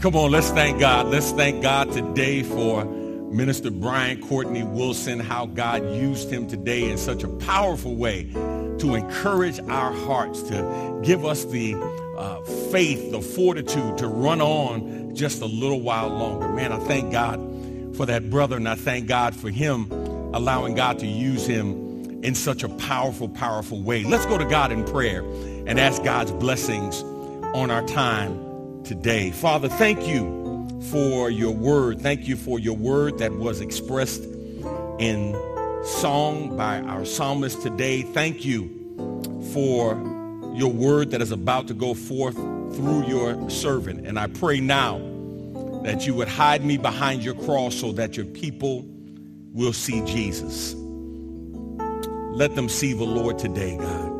Come on, let's thank God. Let's thank God today for Minister Brian Courtney Wilson, how God used him today in such a powerful way to encourage our hearts, to give us the uh, faith, the fortitude to run on just a little while longer. Man, I thank God for that brother, and I thank God for him allowing God to use him in such a powerful, powerful way. Let's go to God in prayer and ask God's blessings on our time today. Father, thank you for your word. Thank you for your word that was expressed in song by our psalmist today. Thank you for your word that is about to go forth through your servant. And I pray now that you would hide me behind your cross so that your people will see Jesus. Let them see the Lord today, God.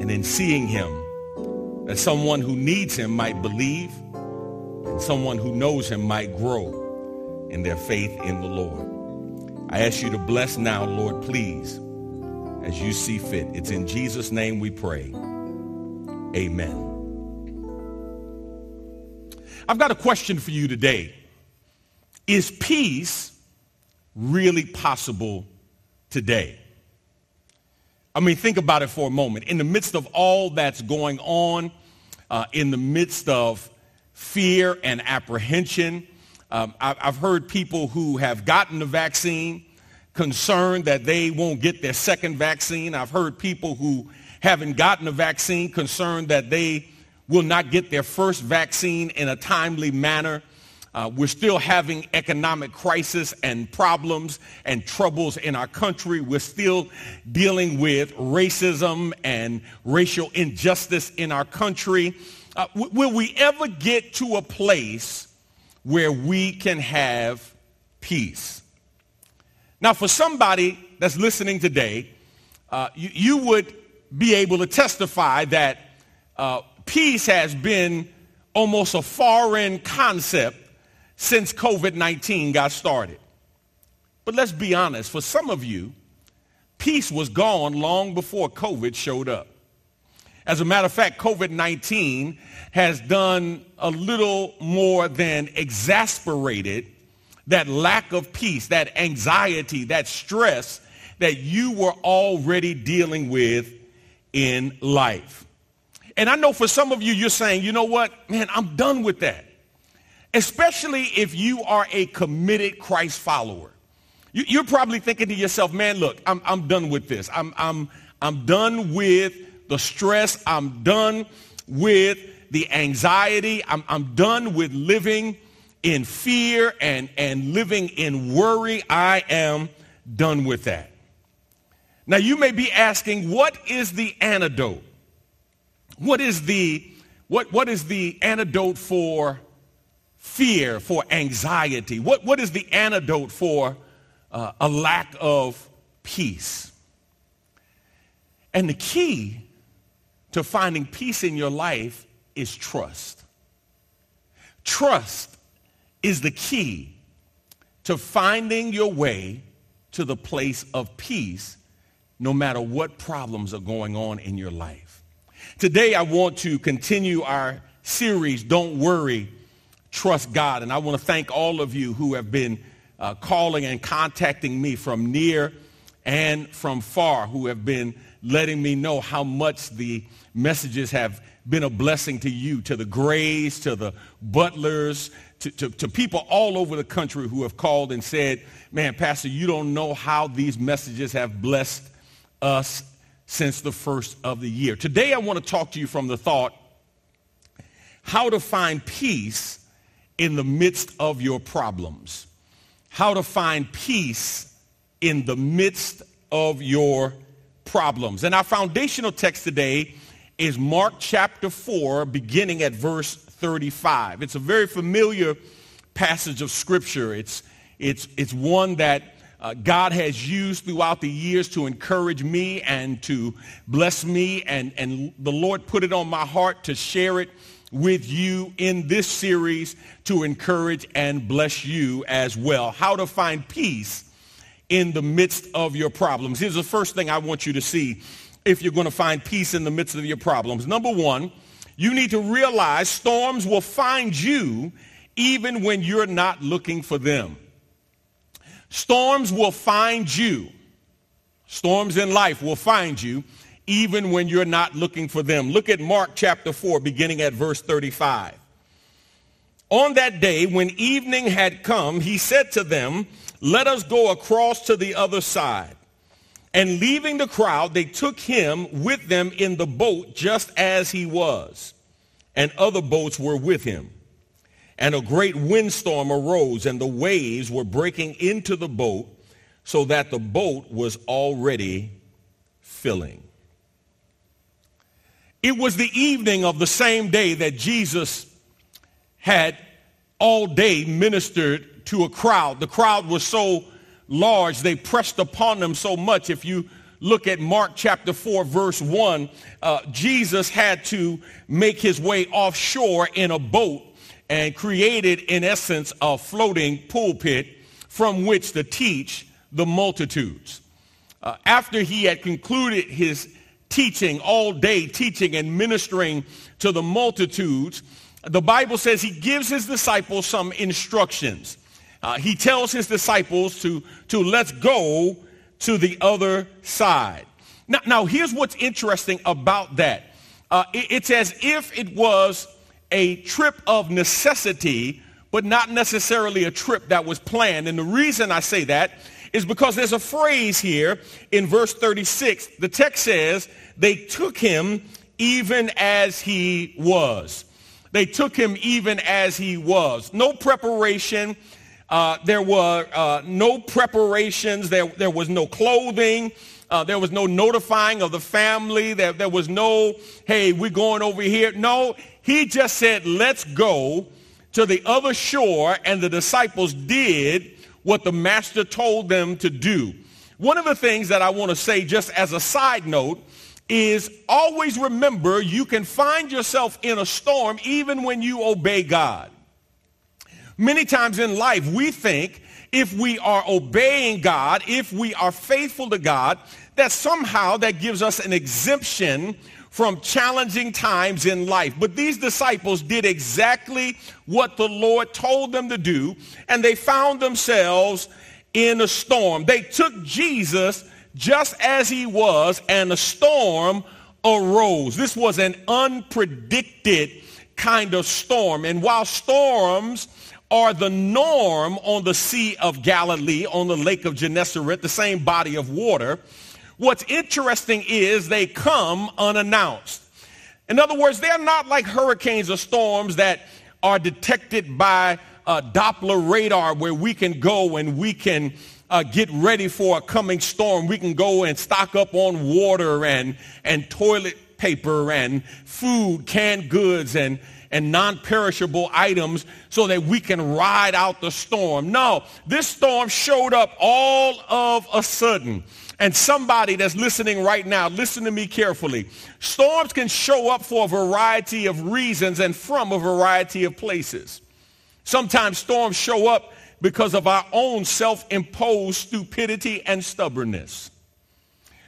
And in seeing him, that someone who needs him might believe and someone who knows him might grow in their faith in the Lord. I ask you to bless now, Lord, please, as you see fit. It's in Jesus' name we pray. Amen. I've got a question for you today. Is peace really possible today? I mean, think about it for a moment. In the midst of all that's going on, uh, in the midst of fear and apprehension, um, I've heard people who have gotten the vaccine concerned that they won't get their second vaccine. I've heard people who haven't gotten the vaccine concerned that they will not get their first vaccine in a timely manner. Uh, we're still having economic crisis and problems and troubles in our country. We're still dealing with racism and racial injustice in our country. Uh, w- will we ever get to a place where we can have peace? Now, for somebody that's listening today, uh, you, you, would be able to testify that uh, peace has been almost a foreign concept since COVID-19 got started. But let's be honest, for some of you, peace was gone long before COVID showed up. As a matter of fact, COVID-19 has done a little more than exasperated that lack of peace, that anxiety, that stress that you were already dealing with in life. And I know for some of you, you're saying, you know what, man, I'm done with that especially if you are a committed Christ follower. You, are probably thinking to yourself, man, look, I'm, I'm done with this. I'm, I'm, I'm done with the stress. I'm done with the anxiety. I'm, I'm done with living in fear and, and living in worry. I am done with that. Now you may be asking, what is the antidote? What is the, what, what is the antidote for fear, for anxiety? What, what is the antidote for uh, a lack of peace? And the key to finding peace in your life is trust. Trust is the key to finding your way to the place of peace no matter what problems are going on in your life. Today I want to continue our series, Don't Worry, trust God. And I want to thank all of you who have been uh, calling and contacting me from near and from far, who have been letting me know how much the messages have been a blessing to you, to the Grays, to the Butlers, to, to, to, people all over the country who have called and said, man, Pastor, you don't know how these messages have blessed us since the first of the year. Today I want to talk to you from the thought, how to find peace in the midst of your problems. How to find peace in the midst of your problems. And our foundational text today is Mark chapter 4, beginning at verse 35. It's a very familiar passage of Scripture. It's, it's, it's one that uh, God has used throughout the years to encourage me and to bless me. And, and the Lord put it on my heart to share it with you in this series to encourage and bless you as well. How to find peace in the midst of your problems. Here's the first thing I want you to see if you're going to find peace in the midst of your problems. Number one, You need to realize storms will find you even when you're not looking for them. Storms will find you. Storms in life will find you even when you're not looking for them. Look at Mark chapter 4, beginning at verse 35. On that day, when evening had come, he said to them, let us go across to the other side. And leaving the crowd, they took him with them in the boat just as he was. And other boats were with him. And a great windstorm arose, and the waves were breaking into the boat, so that the boat was already filling. It was the evening of the same day that Jesus had all day ministered to a crowd. The crowd was so large, they pressed upon them so much. If you look at Mark chapter 4, verse 1, uh, Jesus had to make his way offshore in a boat and created, in essence, a floating pulpit from which to teach the multitudes. Uh, after he had concluded his teaching all day, teaching and ministering to the multitudes, the Bible says he gives his disciples some instructions. Uh, he tells his disciples to, to let's go to the other side. Now, now here's what's interesting about that. Uh, it, it's as if it was a trip of necessity, but not necessarily a trip that was planned. And the reason I say that is because there's a phrase here in verse 36. The text says, they took him even as he was. They took him even as he was. No preparation. Uh, there were uh, no preparations. There, there was no clothing. Uh, there was no notifying of the family. There, there was no, hey, we're going over here. No, he just said, let's go to the other shore. And the disciples did what the master told them to do. One of the things that I want to say just as a side note is always remember you can find yourself in a storm even when you obey God. Many times in life we think if we are obeying God, if we are faithful to God, that somehow that gives us an exemption from challenging times in life. But these disciples did exactly what the Lord told them to do, and they found themselves in a storm. They took Jesus just as he was, and a storm arose. This was an unpredicted kind of storm. And while storms are the norm on the Sea of Galilee, on the Lake of Gennesaret, the same body of water, what's interesting is they come unannounced. In other words, they're not like hurricanes or storms that are detected by a Doppler radar where we can go and we can uh, get ready for a coming storm. We can go and stock up on water and, and toilet paper and food, canned goods and, and non-perishable items so that we can ride out the storm. No, this storm showed up all of a sudden. And somebody that's listening right now, listen to me carefully. Storms can show up for a variety of reasons and from a variety of places. Sometimes storms show up because of our own self-imposed stupidity and stubbornness.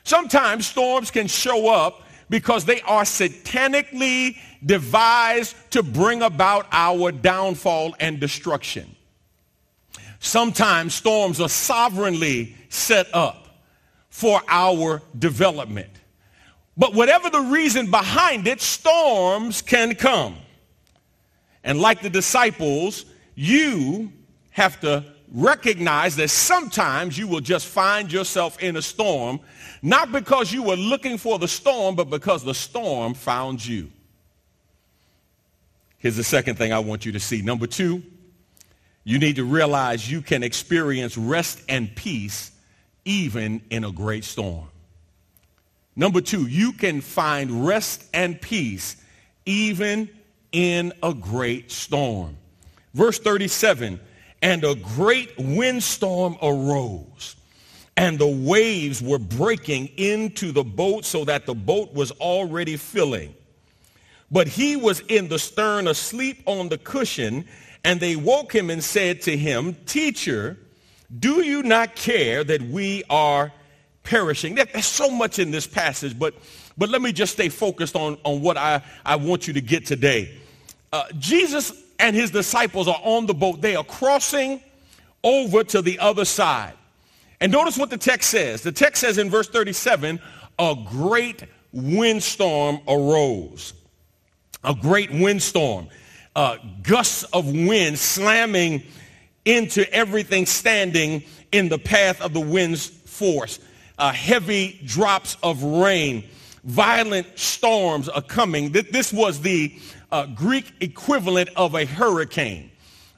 Sometimes storms can show up because they are satanically devised to bring about our downfall and destruction. Sometimes storms are sovereignly set up for our development. But whatever the reason behind it, storms can come. And like the disciples, you have to recognize that sometimes you will just find yourself in a storm, not because you were looking for the storm, but because the storm found you. Here's the second thing I want you to see. Number two, you need to realize you can experience rest and peace even in a great storm. Number two, you can find rest and peace even in a great storm. Verse 37, and a great windstorm arose and the waves were breaking into the boat so that the boat was already filling. But he was in the stern asleep on the cushion, and they woke him and said to him, Teacher, do you not care that we are perishing? There's so much in this passage, but but let me just stay focused on, on what I, I want you to get today. Uh, Jesus and his disciples are on the boat. They are crossing over to the other side. And notice what the text says. The text says in verse 37, a great windstorm arose. A great windstorm. Uh, gusts of wind slamming into everything standing in the path of the wind's force. Uh, heavy drops of rain. Violent storms are coming. This was the uh, Greek equivalent of a hurricane.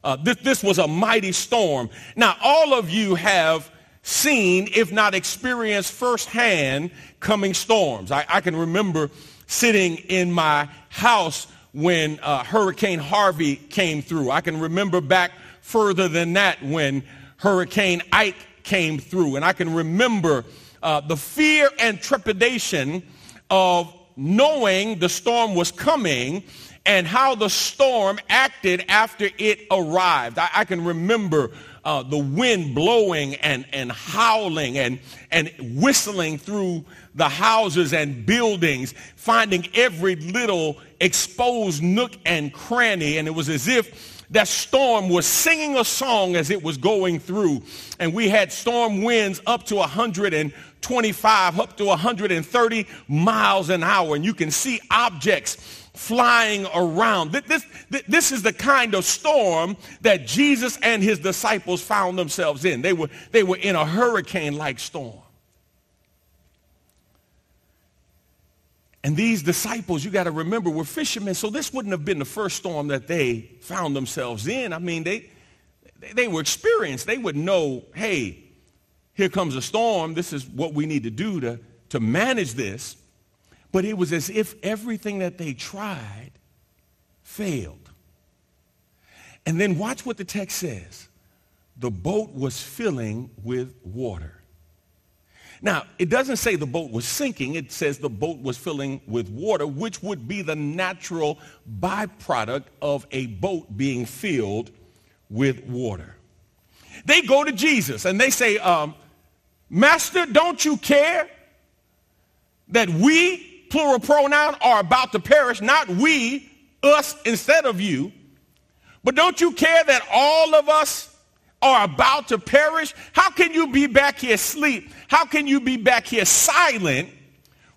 Uh, this, this was a mighty storm. Now, all of you have seen, if not experienced firsthand, coming storms. I, I can remember sitting in my house when uh, Hurricane Harvey came through. I can remember back further than that when Hurricane Ike came through. And I can remember uh, the fear and trepidation of knowing the storm was coming and how the storm acted after it arrived. I, I can remember uh, the wind blowing and, and howling and, and whistling through the houses and buildings, finding every little exposed nook and cranny. And it was as if that storm was singing a song as it was going through. And we had storm winds up to 125, up to 130 miles an hour. And you can see objects flying around. This, this, is the kind of storm that Jesus and his disciples found themselves in. They were, they were in a hurricane-like storm. And these disciples, you got to remember, were fishermen, so this wouldn't have been the first storm that they found themselves in. I mean, they, they were experienced. They would know, hey, here comes a storm. This is what we need to do to, to manage this. But it was as if everything that they tried failed. And then watch what the text says. The boat was filling with water. Now, it doesn't say the boat was sinking. It says the boat was filling with water, which would be the natural byproduct of a boat being filled with water. They go to Jesus and they say, um, Master, don't you care that we plural pronoun, are about to perish, not we, us instead of you. But don't you care that all of us are about to perish? How can you be back here asleep? How can you be back here silent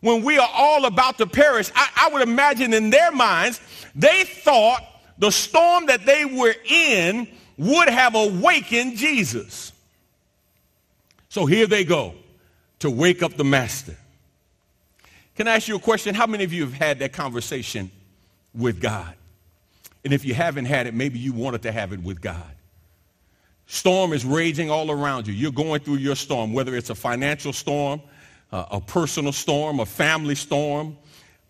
when we are all about to perish? I, I would imagine in their minds, they thought the storm that they were in would have awakened Jesus. So here they go to wake up the master. Can I ask you a question? How many of you have had that conversation with God? And if you haven't had it, maybe you wanted to have it with God. Storm is raging all around you. You're going through your storm, whether it's a financial storm, a personal storm, a family storm,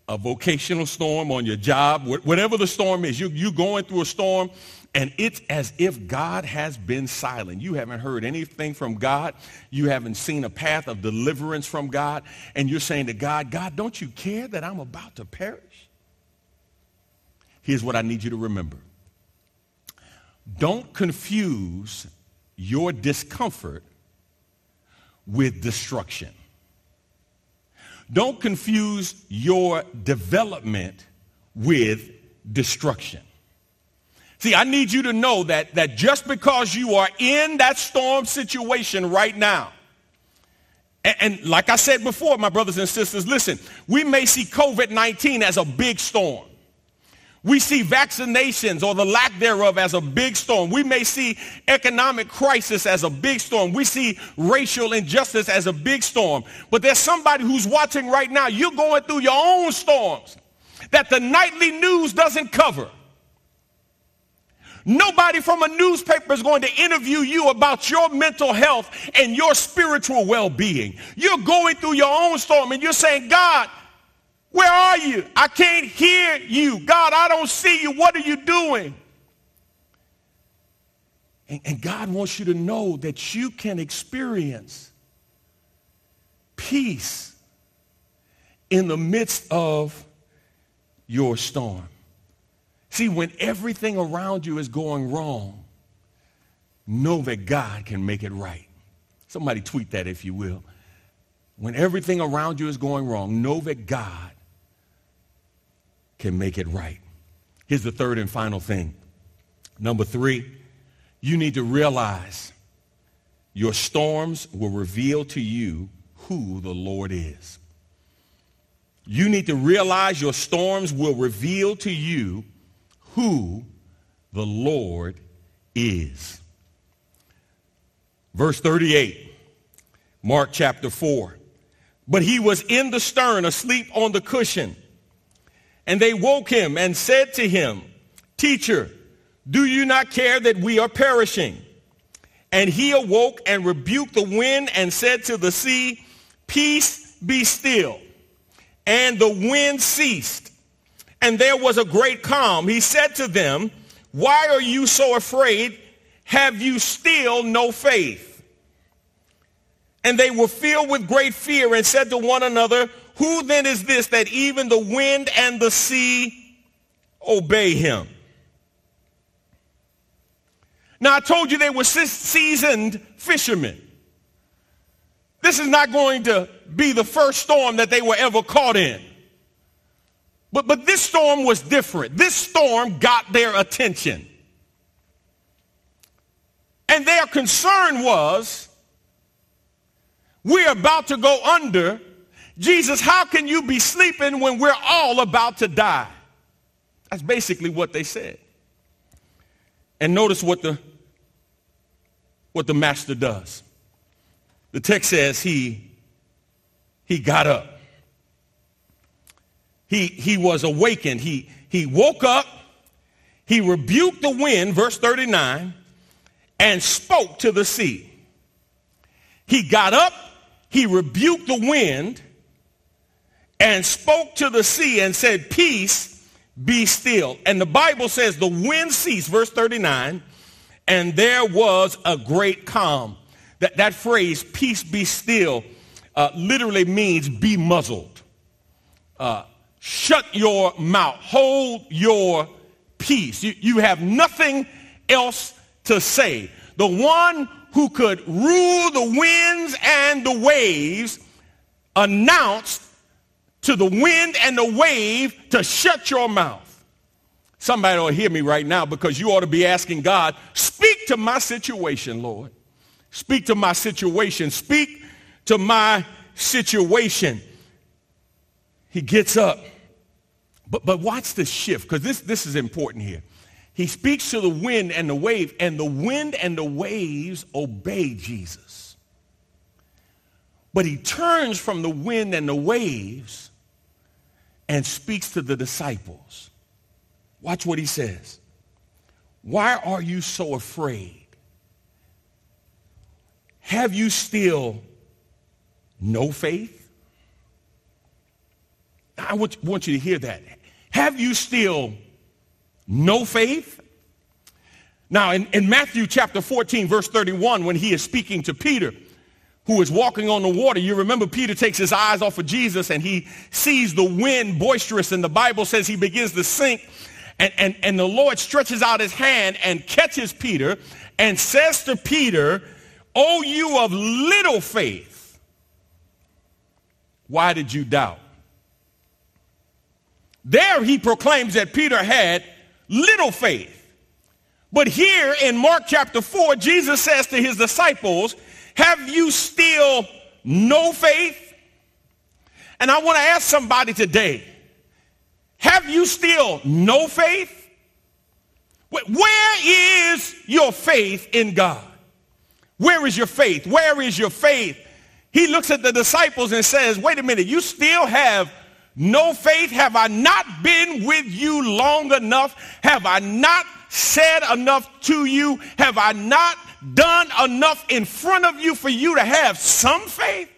a vocational storm on your job, whatever the storm is, you, you're going through a storm and it's as if God has been silent. You haven't heard anything from God. You haven't seen a path of deliverance from God. And you're saying to God, God, don't you care that I'm about to perish? Here's what I need you to remember. Don't confuse your discomfort with destruction. Don't confuse your development with destruction. See, I need you to know that, that just because you are in that storm situation right now, and, and like I said before, my brothers and sisters, listen, we may see COVID-19 as a big storm. We see vaccinations or the lack thereof as a big storm. We may see economic crisis as a big storm. We see racial injustice as a big storm. But there's somebody who's watching right now. You're going through your own storms that the nightly news doesn't cover. Nobody from a newspaper is going to interview you about your mental health and your spiritual well-being. You're going through your own storm and you're saying, God, where are you? I can't hear you. God, I don't see you. What are you doing? And, and God wants you to know that you can experience peace in the midst of your storm. See, when everything around you is going wrong, know that God can make it right. Somebody tweet that if you will. when everything around you is going wrong, know that God can make it right. Here's the third and final thing. Number three, you need to realize your storms will reveal to you who the Lord is. You need to realize your storms will reveal to you who the Lord is. Verse 38, Mark chapter 4. But he was in the stern, asleep on the cushion. And they woke him and said to him, Teacher, do you not care that we are perishing? And he awoke and rebuked the wind and said to the sea, Peace be still. And the wind ceased. And there was a great calm. He said to them, Why are you so afraid? Have you still no faith? And they were filled with great fear and said to one another, Who then is this that even the wind and the sea obey him? Now I told you they were seasoned fishermen. This is not going to be the first storm that they were ever caught in. But, but this storm was different. This storm got their attention. And their concern was we're about to go under. Jesus, how can you be sleeping when we're all about to die? That's basically what they said. And notice what the, what the master does. The text says he, he got up. He, he was awakened. He, he woke up. He rebuked the wind, verse 39, and spoke to the sea. He got up he rebuked the wind and spoke to the sea and said, peace, be still. And the Bible says the wind ceased, verse 39, and there was a great calm. That, that phrase, peace be still, uh, literally means be muzzled. Uh, shut your mouth. Hold your peace. You, you have nothing else to say. The one who could rule the winds and the waves announced to the wind and the wave to shut your mouth. Somebody to hear me right now because you ought to be asking God, speak to my situation, Lord. Speak to my situation. Speak to my situation. He gets up. But, but watch the shift because this, this is important here. He speaks to the wind and the wave, and the wind and the waves obey Jesus. But he turns from the wind and the waves and speaks to the disciples. Watch what he says. Why are you so afraid? Have you still no faith? I want, you to hear that. Have you still no faith? Now, in, in Matthew chapter 14, verse 31, when he is speaking to Peter, who is walking on the water, you remember Peter takes his eyes off of Jesus and he sees the wind boisterous, and the Bible says he begins to sink. And, and, and the Lord stretches out his hand and catches Peter and says to Peter, O you of little faith, why did you doubt? There he proclaims that Peter had little faith. But here in Mark chapter 4, Jesus says to his disciples, have you still no faith? And I want to ask somebody today, have you still no faith? Where is your faith in God? Where is your faith? Where is your faith? He looks at the disciples and says, wait a minute, you still have no faith? Have I not been with you long enough? Have I not said enough to you? Have I not done enough in front of you for you to have some faith?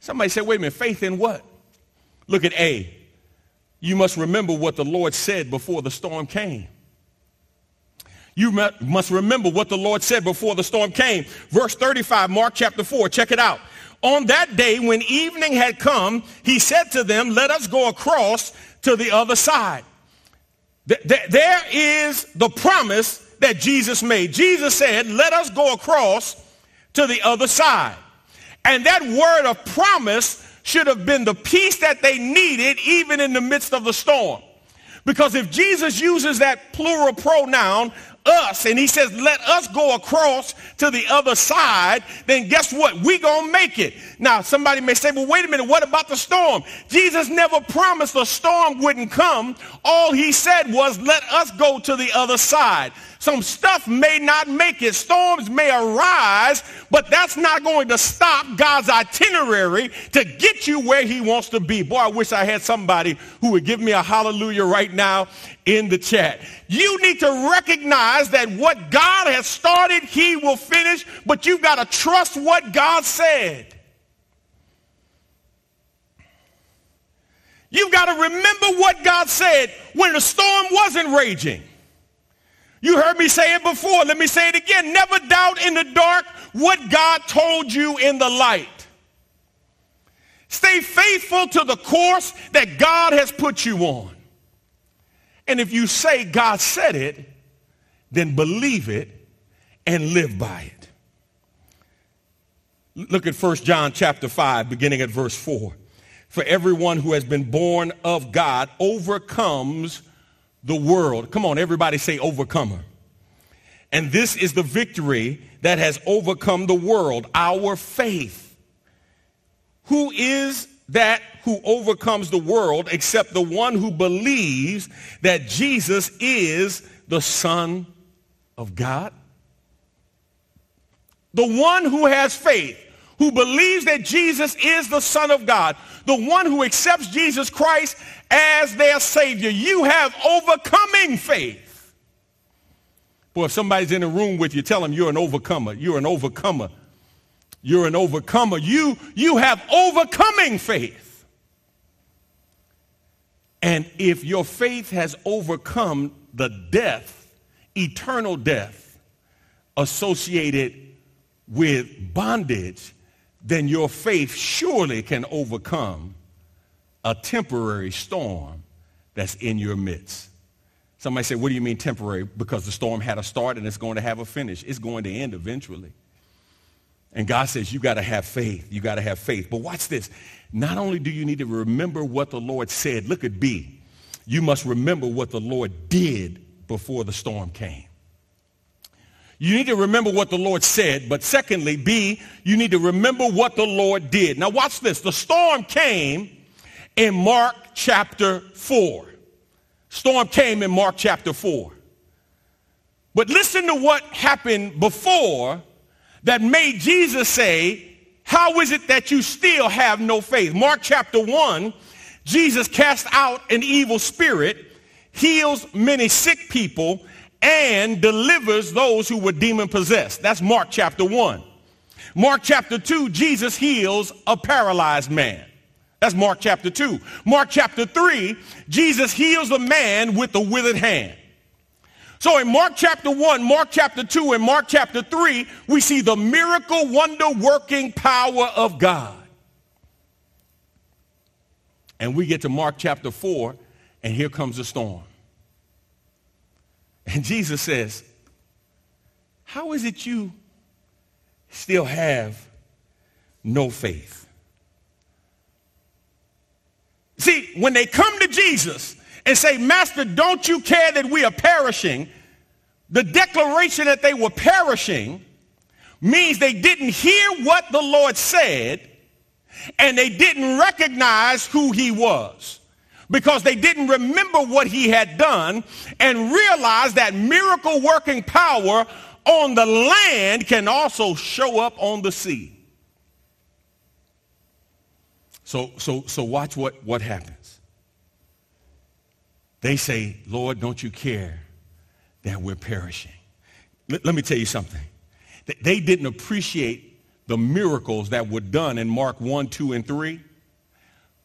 Somebody said, wait a minute, faith in what? Look at A. You must remember what the Lord said before the storm came. You must remember what the Lord said before the storm came. Verse 35, Mark chapter 4, check it out. On that day, when evening had come, he said to them, Let us go across to the other side. There is the promise that Jesus made. Jesus said, Let us go across to the other side. And that word of promise should have been the peace that they needed even in the midst of the storm. Because if Jesus uses that plural pronoun, us, and he says, let us go across to the other side, then guess what? We gonna make it. Now, somebody may say, well, wait a minute, what about the storm? Jesus never promised the storm wouldn't come. All he said was, let us go to the other side. Some stuff may not make it. Storms may arise, but that's not going to stop God's itinerary to get you where he wants to be. Boy, I wish I had somebody who would give me a hallelujah right now in the chat. You need to recognize that what God has started, he will finish, but you've got to trust what God said. You've got to remember what God said when the storm wasn't raging. You heard me say it before. Let me say it again. Never doubt in the dark what God told you in the light. Stay faithful to the course that God has put you on. And if you say God said it, then believe it and live by it. Look at 1 John chapter 5, beginning at verse 4. For everyone who has been born of God overcomes the world. Come on, everybody say overcomer. And this is the victory that has overcome the world, our faith. Who is that who overcomes the world except the one who believes that Jesus is the Son of God? The one who has faith, who believes that Jesus is the Son of God, the one who accepts Jesus Christ as their Savior. You have overcoming faith. Boy, if somebody's in a room with you, tell them you're an overcomer. You're an overcomer. You're an overcomer. You, you have overcoming faith. And if your faith has overcome the death, eternal death associated with bondage, then your faith surely can overcome a temporary storm that's in your midst. Somebody say, what do you mean temporary? Because the storm had a start and it's going to have a finish. It's going to end eventually. And God says, you got to have faith. You got to have faith. But watch this. Not only do you need to remember what the Lord said, look at B. You must remember what the Lord did before the storm came. You need to remember what the Lord said, but secondly, B, you need to remember what the Lord did. Now watch this. The storm came in Mark chapter 4. Storm came in Mark chapter 4. But listen to what happened before that made Jesus say, how is it that you still have no faith? Mark chapter 1, Jesus cast out an evil spirit, heals many sick people, and delivers those who were demon possessed. That's Mark chapter 1. Mark chapter 2, Jesus heals a paralyzed man. That's Mark chapter 2. Mark chapter 3, Jesus heals a man with a withered hand. So in Mark chapter 1, Mark chapter 2, and Mark chapter 3, we see the miracle, wonder working power of God. And we get to Mark chapter 4, and here comes the storm. And Jesus says, How is it you still have no faith? See, when they come to Jesus and say, Master, don't you care that we are perishing? The declaration that they were perishing means they didn't hear what the Lord said and they didn't recognize who he was because they didn't remember what he had done and realize that miracle working power on the land can also show up on the sea. So, so, so watch what, what happens. They say, Lord, don't you care that we're perishing? Let, let me tell you something. They didn't appreciate the miracles that were done in Mark 1, 2, and 3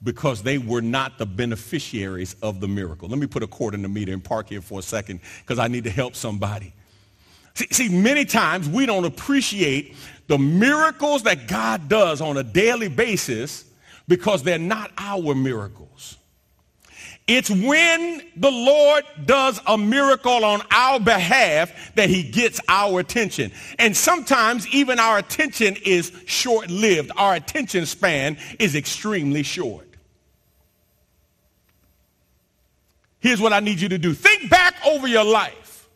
because they were not the beneficiaries of the miracle. Let me put a cord in the meter and park here for a second because I need to help somebody. See, see, many times we don't appreciate the miracles that God does on a daily basis because they're not our miracles. It's when the Lord does a miracle on our behalf that he gets our attention. And sometimes even our attention is short-lived. Our attention span is extremely short. Here's what I need you to do. Think back over your life.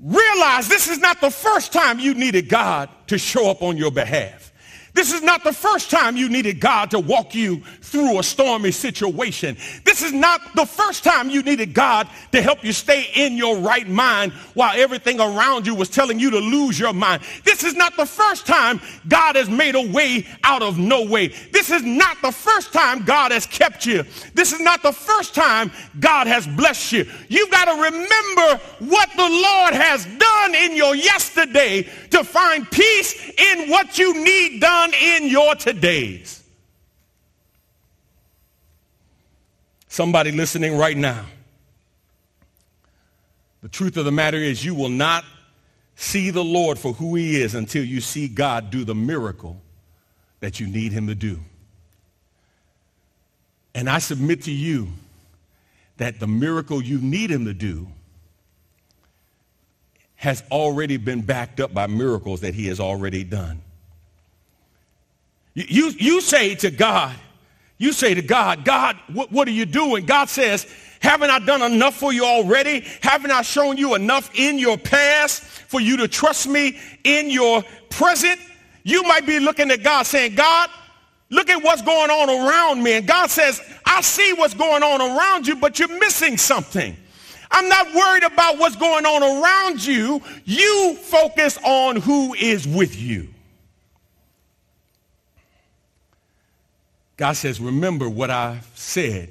Realize this is not the first time you needed God to show up on your behalf. This is not the first time you needed God to walk you through a stormy situation. This is not the first time you needed God to help you stay in your right mind while everything around you was telling you to lose your mind. This is not the first time God has made a way out of no way. This is not the first time God has kept you. This is not the first time God has blessed you. You've got to remember what the Lord has done in your yesterday to find peace in what you need done in your todays. Somebody listening right now. The truth of the matter is you will not see the Lord for who he is until you see God do the miracle that you need him to do. And I submit to you that the miracle you need him to do has already been backed up by miracles that he has already done. You, you say to God, you say to God, God, what, what are you doing? God says, haven't I done enough for you already? Haven't I shown you enough in your past for you to trust me in your present? You might be looking at God saying, God, look at what's going on around me. And God says, I see what's going on around you, but you're missing something. I'm not worried about what's going on around you. You focus on who is with you. God says, remember what I've said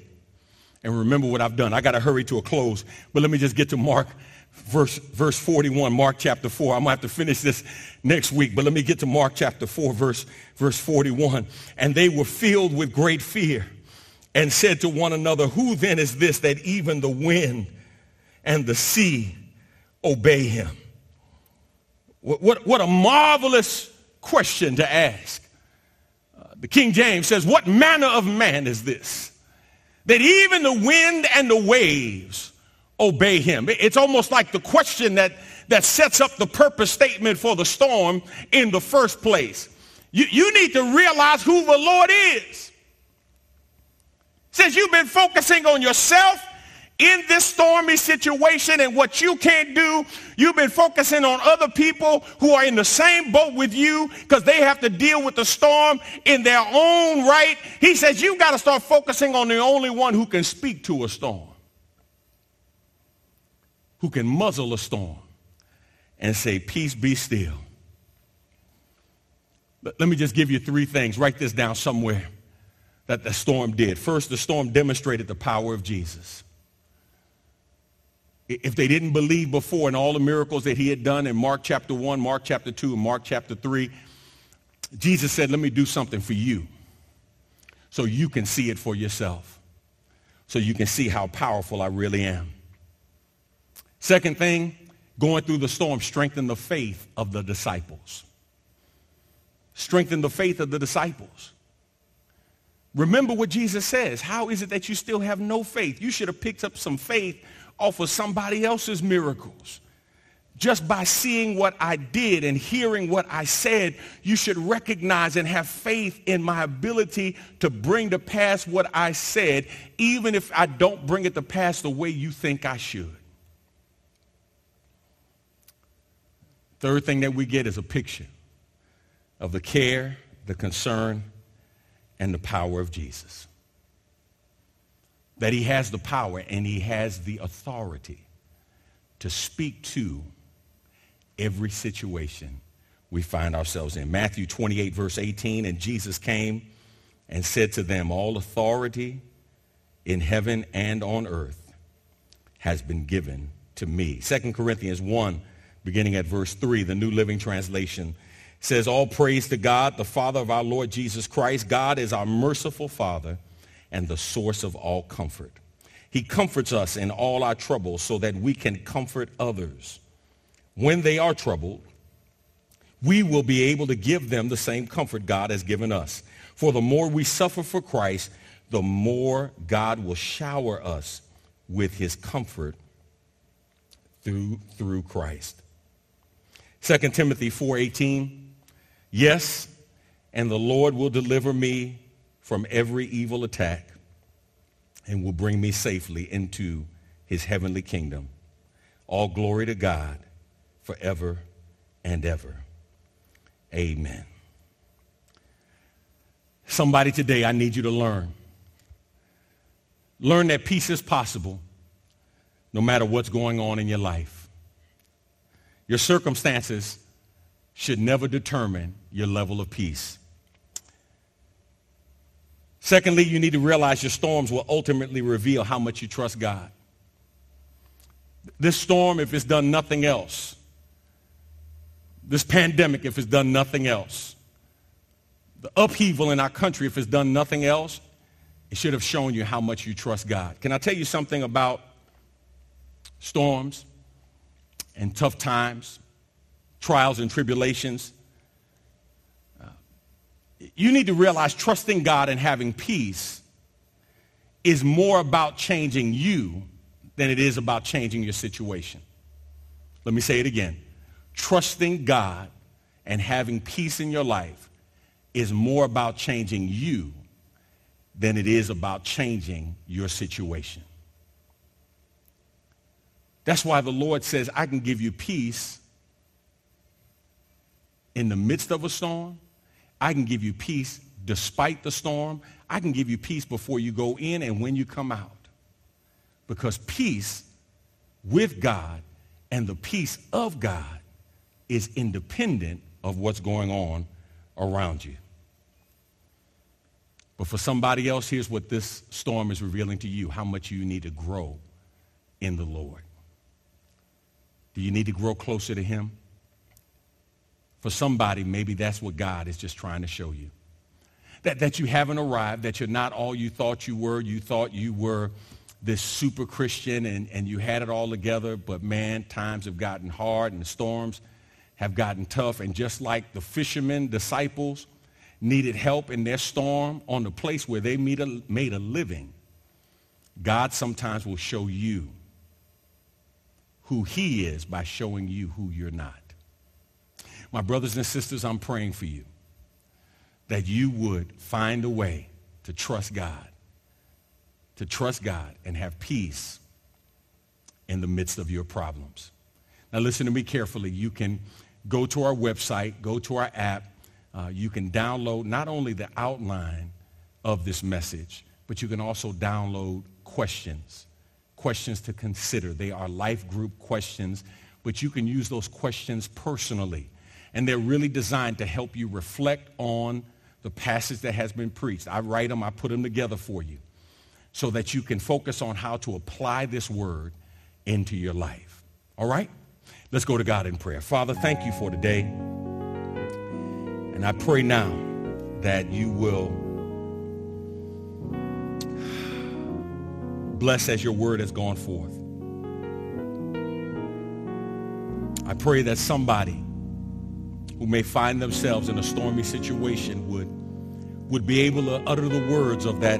and remember what I've done. I got to hurry to a close, but let me just get to Mark verse, verse 41, Mark chapter 4. I'm going to have to finish this next week, but let me get to Mark chapter 4, verse, verse 41. And they were filled with great fear and said to one another, who then is this that even the wind and the sea obey him? What, what, what a marvelous question to ask. The King James says, what manner of man is this? That even the wind and the waves obey him. It's almost like the question that, that sets up the purpose statement for the storm in the first place. You, you need to realize who the Lord is. Since you've been focusing on yourself in this stormy situation and what you can't do, you've been focusing on other people who are in the same boat with you because they have to deal with the storm in their own right. He says you've got to start focusing on the only one who can speak to a storm, who can muzzle a storm and say, peace be still. Let me just give you three things. Write this down somewhere that the storm did. First, the storm demonstrated the power of Jesus if they didn't believe before in all the miracles that he had done in Mark chapter 1, Mark chapter 2, and Mark chapter 3, Jesus said, let me do something for you so you can see it for yourself, so you can see how powerful I really am. Second thing, going through the storm strengthened the faith of the disciples. Strengthen the faith of the disciples. Remember what Jesus says. How is it that you still have no faith? You should have picked up some faith off of somebody else's miracles. Just by seeing what I did and hearing what I said, you should recognize and have faith in my ability to bring to pass what I said, even if I don't bring it to pass the way you think I should. Third thing that we get is a picture of the care, the concern, and the power of Jesus that he has the power and he has the authority to speak to every situation we find ourselves in. Matthew 28, verse 18, and Jesus came and said to them, all authority in heaven and on earth has been given to me. 2 Corinthians 1, beginning at verse 3, the New Living Translation says, all praise to God, the Father of our Lord Jesus Christ. God is our merciful Father and the source of all comfort. He comforts us in all our troubles so that we can comfort others. When they are troubled, we will be able to give them the same comfort God has given us. For the more we suffer for Christ, the more God will shower us with his comfort through, through Christ. 2 Timothy 4.18, Yes, and the Lord will deliver me from every evil attack and will bring me safely into his heavenly kingdom. All glory to God forever and ever. Amen. Somebody today, I need you to learn. Learn that peace is possible no matter what's going on in your life. Your circumstances should never determine your level of peace. Secondly, you need to realize your storms will ultimately reveal how much you trust God. This storm, if it's done nothing else, this pandemic, if it's done nothing else, the upheaval in our country, if it's done nothing else, it should have shown you how much you trust God. Can I tell you something about storms and tough times, trials and tribulations? You need to realize trusting God and having peace is more about changing you than it is about changing your situation. Let me say it again. Trusting God and having peace in your life is more about changing you than it is about changing your situation. That's why the Lord says, I can give you peace in the midst of a storm. I can give you peace despite the storm. I can give you peace before you go in and when you come out. Because peace with God and the peace of God is independent of what's going on around you. But for somebody else, here's what this storm is revealing to you, how much you need to grow in the Lord. Do you need to grow closer to him? For somebody, maybe that's what God is just trying to show you. That, that you haven't arrived, that you're not all you thought you were. You thought you were this super Christian and, and you had it all together, but man, times have gotten hard and the storms have gotten tough. And just like the fishermen, disciples, needed help in their storm on the place where they a, made a living, God sometimes will show you who he is by showing you who you're not. My brothers and sisters, I'm praying for you that you would find a way to trust God to trust God and have peace in the midst of your problems. Now listen to me carefully. You can go to our website, go to our app. Uh, you can download not only the outline of this message, but you can also download questions, questions to consider. They are life group questions, but you can use those questions personally. And they're really designed to help you reflect on the passage that has been preached. I write them, I put them together for you so that you can focus on how to apply this word into your life. All right? Let's go to God in prayer. Father, thank you for today. And I pray now that you will bless as your word has gone forth. I pray that somebody who may find themselves in a stormy situation would, would be able to utter the words of that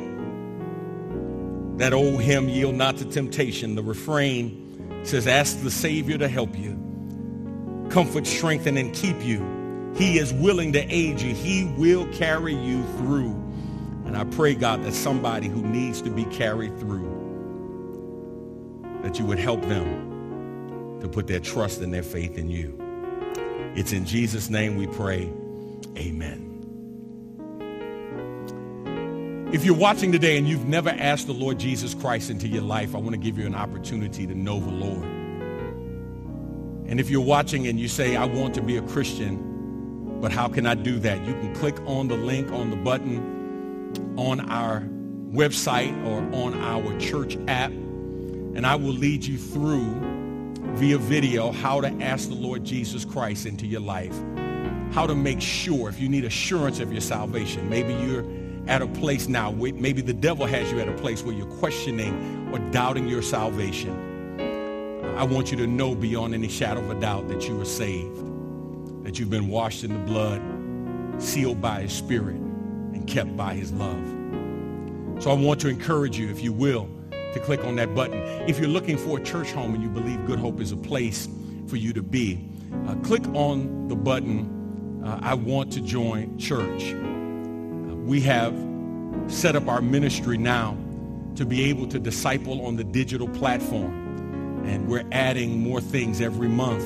that old hymn, Yield Not to Temptation, the refrain says, Ask the Savior to help you, comfort, strengthen, and keep you. He is willing to aid you. He will carry you through. And I pray, God, that somebody who needs to be carried through, that you would help them to put their trust and their faith in you. It's in Jesus' name we pray. Amen. If you're watching today and you've never asked the Lord Jesus Christ into your life, I want to give you an opportunity to know the Lord. And if you're watching and you say, I want to be a Christian, but how can I do that? You can click on the link on the button on our website or on our church app, and I will lead you through via video how to ask the Lord Jesus Christ into your life, how to make sure if you need assurance of your salvation. Maybe you're at a place now, where, maybe the devil has you at a place where you're questioning or doubting your salvation. I want you to know beyond any shadow of a doubt that you are saved, that you've been washed in the blood, sealed by his spirit, and kept by his love. So I want to encourage you, if you will, to click on that button. If you're looking for a church home and you believe Good Hope is a place for you to be, uh, click on the button, uh, I want to join church. Uh, we have set up our ministry now to be able to disciple on the digital platform. And we're adding more things every month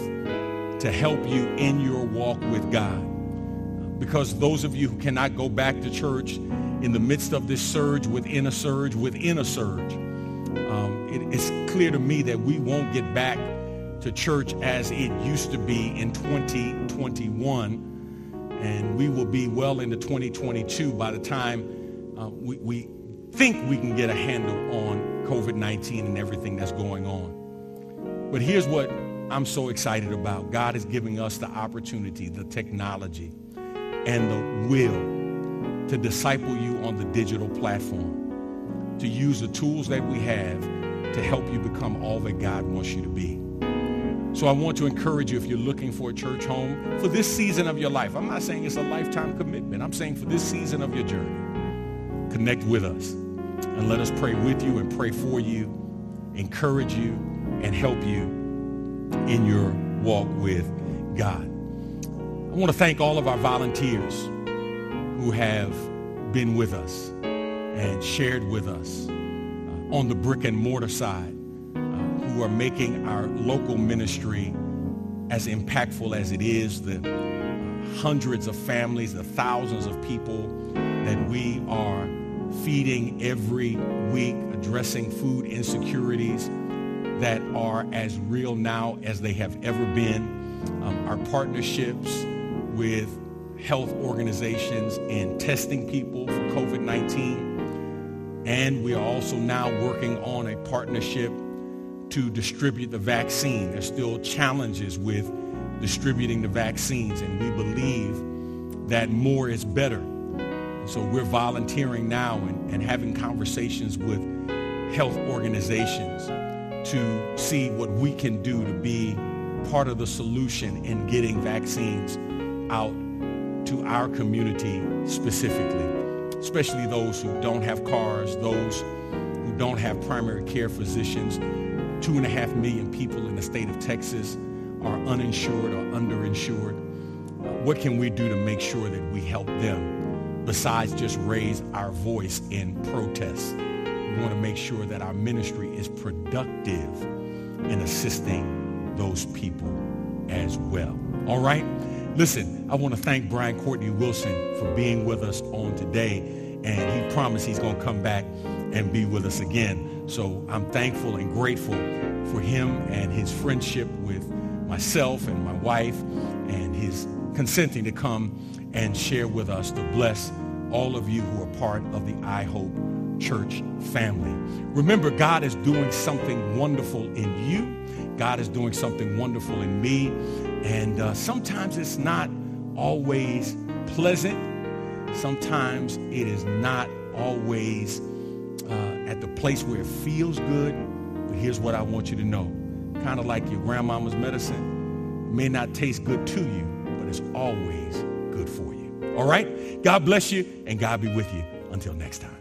to help you in your walk with God. Because those of you who cannot go back to church in the midst of this surge within a surge within a surge, um, it, it's clear to me that we won't get back to church as it used to be in 2021. And we will be well into 2022 by the time uh, we, we think we can get a handle on COVID-19 and everything that's going on. But here's what I'm so excited about. God is giving us the opportunity, the technology, and the will to disciple you on the digital platform, to use the tools that we have to help you become all that God wants you to be. So I want to encourage you if you're looking for a church home for this season of your life. I'm not saying it's a lifetime commitment. I'm saying for this season of your journey, connect with us and let us pray with you and pray for you, encourage you, and help you in your walk with God. I want to thank all of our volunteers who have been with us and shared with us uh, on the brick and mortar side, uh, who are making our local ministry as impactful as it is, the uh, hundreds of families, the thousands of people that we are feeding every week, addressing food insecurities, that are as real now as they have ever been. Um, our partnerships with health organizations in testing people for COVID-19. And we are also now working on a partnership to distribute the vaccine. There's still challenges with distributing the vaccines, and we believe that more is better. So we're volunteering now and, and having conversations with health organizations to see what we can do to be part of the solution in getting vaccines out to our community specifically, especially those who don't have cars, those who don't have primary care physicians. Two and a half million people in the state of Texas are uninsured or underinsured. Uh, what can we do to make sure that we help them besides just raise our voice in protest? We want to make sure that our ministry is productive in assisting those people as well. All right? Listen, I want to thank Brian Courtney Wilson for being with us on today. And he promised he's going to come back and be with us again. So I'm thankful and grateful for him and his friendship with myself and my wife and his consenting to come and share with us to bless all of you who are part of the I Hope church family. Remember, God is doing something wonderful in you. God is doing something wonderful in me. And uh, sometimes it's not always pleasant. Sometimes it is not always uh, at the place where it feels good. But here's what I want you to know. Kind of like your grandmama's medicine. It may not taste good to you, but it's always good for you. All right? God bless you and God be with you. Until next time.